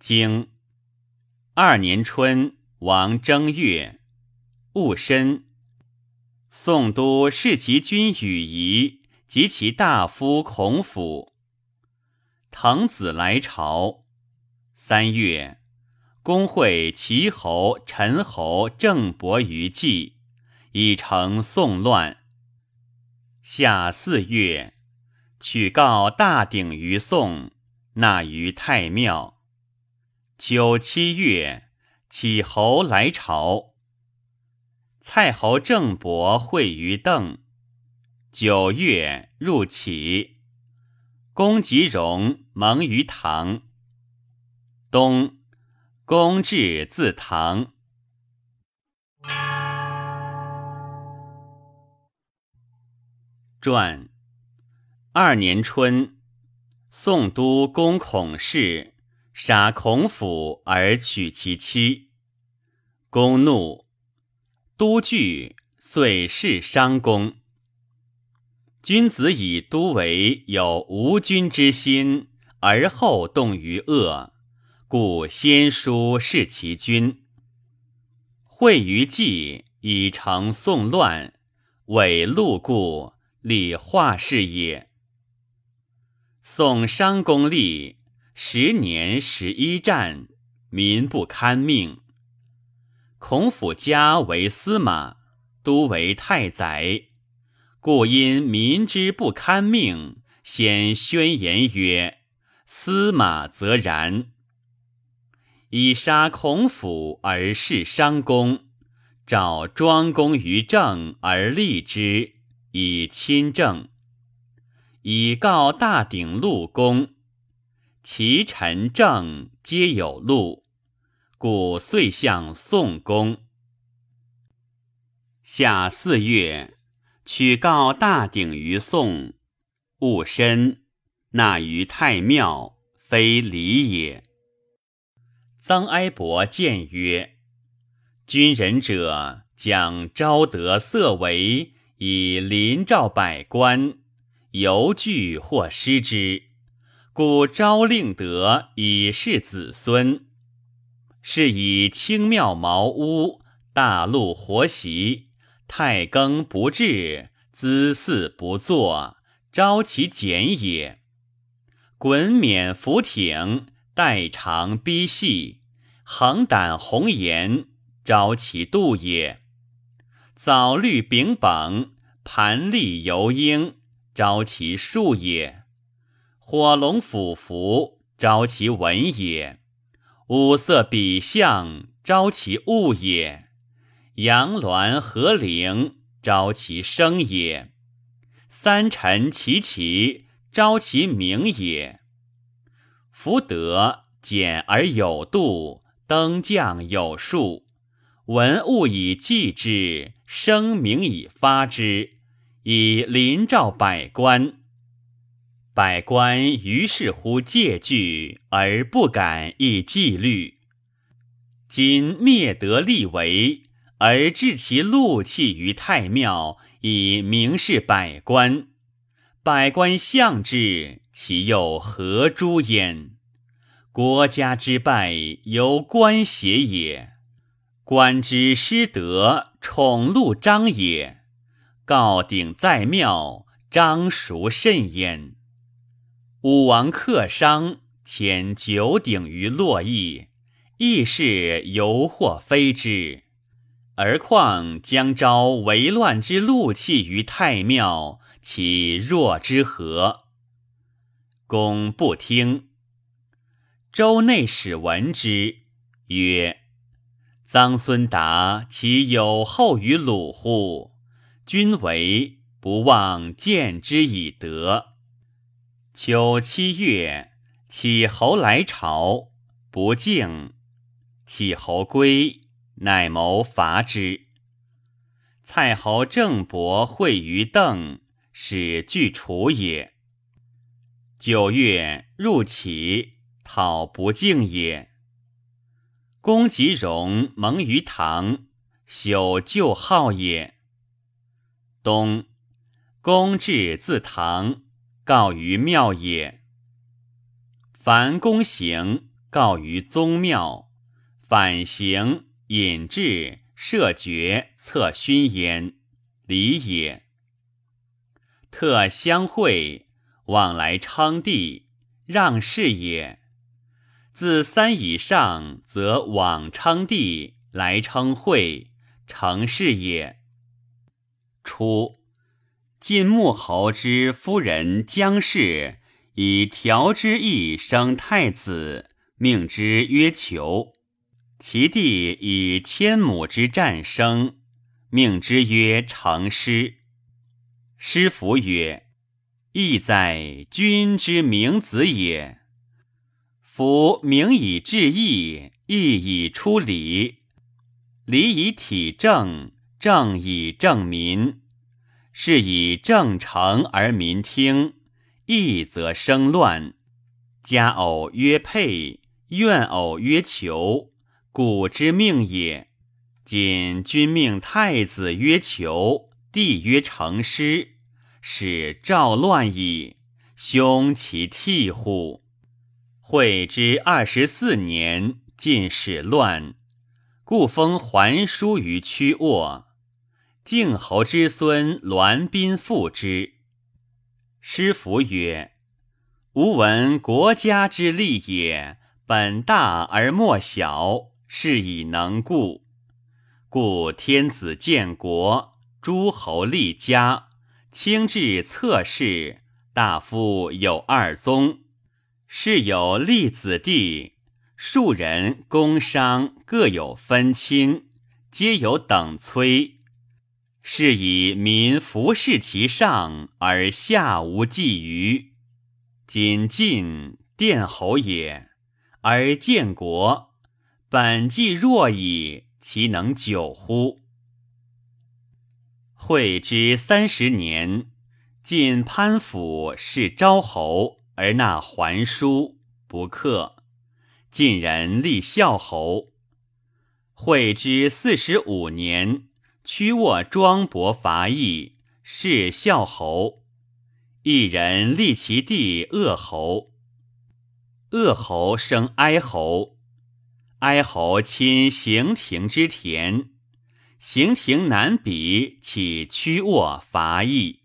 经二年春，王正月，戊申，宋都侍其君与仪及其大夫孔府。滕子来朝。三月，公会齐侯、陈侯、郑伯于祭，以成宋乱。夏四月，取告大鼎于宋，纳于太庙。九七月，启侯来朝。蔡侯郑伯会于邓。九月，入启。公吉荣蒙于唐。冬，公至自唐。传二年春，宋都公孔氏。杀孔府而娶其妻，公怒，都惧，遂弑商公。君子以都为有无君之心，而后动于恶，故先书弑其君。会于祭，以成宋乱，伪陆故，立化氏也。宋商公立。十年十一战，民不堪命。孔府家为司马，都为太宰，故因民之不堪命，先宣言曰：“司马则然。”以杀孔府而弑商公，召庄公于政而立之，以亲政。以告大鼎陆公。其臣政皆有路，故遂向宋公。夏四月，取告大鼎于宋，戊申，纳于太庙，非礼也。臧哀伯谏曰：“君仁者，将昭德色为，以临照百官，犹惧或失之。”故昭令德以示子孙，是以清庙茅屋，大路活习，太庚不至，姿祀不作，昭其简也。衮冕浮挺，带长逼细，横胆红颜，昭其度也。藻绿柄绷，盘立游鹰，昭其数也。火龙俯伏，招其文也；五色比象，招其物也；阳鸾和灵，招其声也；三辰齐齐，招其名也。福德简而有度，登降有数，文物以记之，声名以发之，以临照百官。百官于是乎戒惧，而不敢议纪律。今灭德立为，而置其禄器于太庙，以明示百官。百官相之，其又何诸焉？国家之败，由官邪也。官之失德，宠禄彰也。告鼎在庙，彰孰甚焉？武王克商，遣九鼎于洛邑，亦是犹或非之。而况将招为乱之禄器于太庙，其若之何？公不听。周内史闻之，曰：“臧孙达其有后于鲁乎？君为不忘见之以德。”秋七月，启侯来朝，不敬。启侯归，乃谋伐之。蔡侯郑伯会于邓，使拒楚也。九月，入齐，讨不敬也。公吉荣蒙于唐，修旧号也。冬，公至自唐。告于庙也。凡公行，告于宗庙，反行引至设爵策勋焉，礼也。特相会，往来称帝，让事也。自三以上，则往称帝，来称会，成事也。初，晋穆侯之夫人姜氏以调之意生太子，命之曰求。其弟以千亩之战生，命之曰成师。师服曰：“义在君之明子也。夫明以治义，义以出礼，礼以体正，正以正民。是以正成而民听，义则生乱。家偶曰配，怨偶曰求，古之命也。今君命太子曰求。”帝曰：“成师，使赵乱矣。兄其替乎？”惠之二十四年，晋使乱，故封桓叔于曲沃。靖侯之孙栾宾附之。师服曰：“吾闻国家之利也，本大而莫小，是以能固。故天子建国。”诸侯立家，卿至侧室，大夫有二宗，是有立子弟，庶人工商各有分亲，皆有等催。是以民服侍其上，而下无忌余。今晋殿侯也，而建国，本既弱矣，其能久乎？惠之三十年，晋潘府是昭侯，而纳桓叔，不克。晋人立孝侯。惠之四十五年，屈沃庄伯伐邑，是孝侯。一人立其弟鄂侯。鄂侯生哀侯，哀侯亲行亭之田。行庭南鄙，起屈沃伐邑。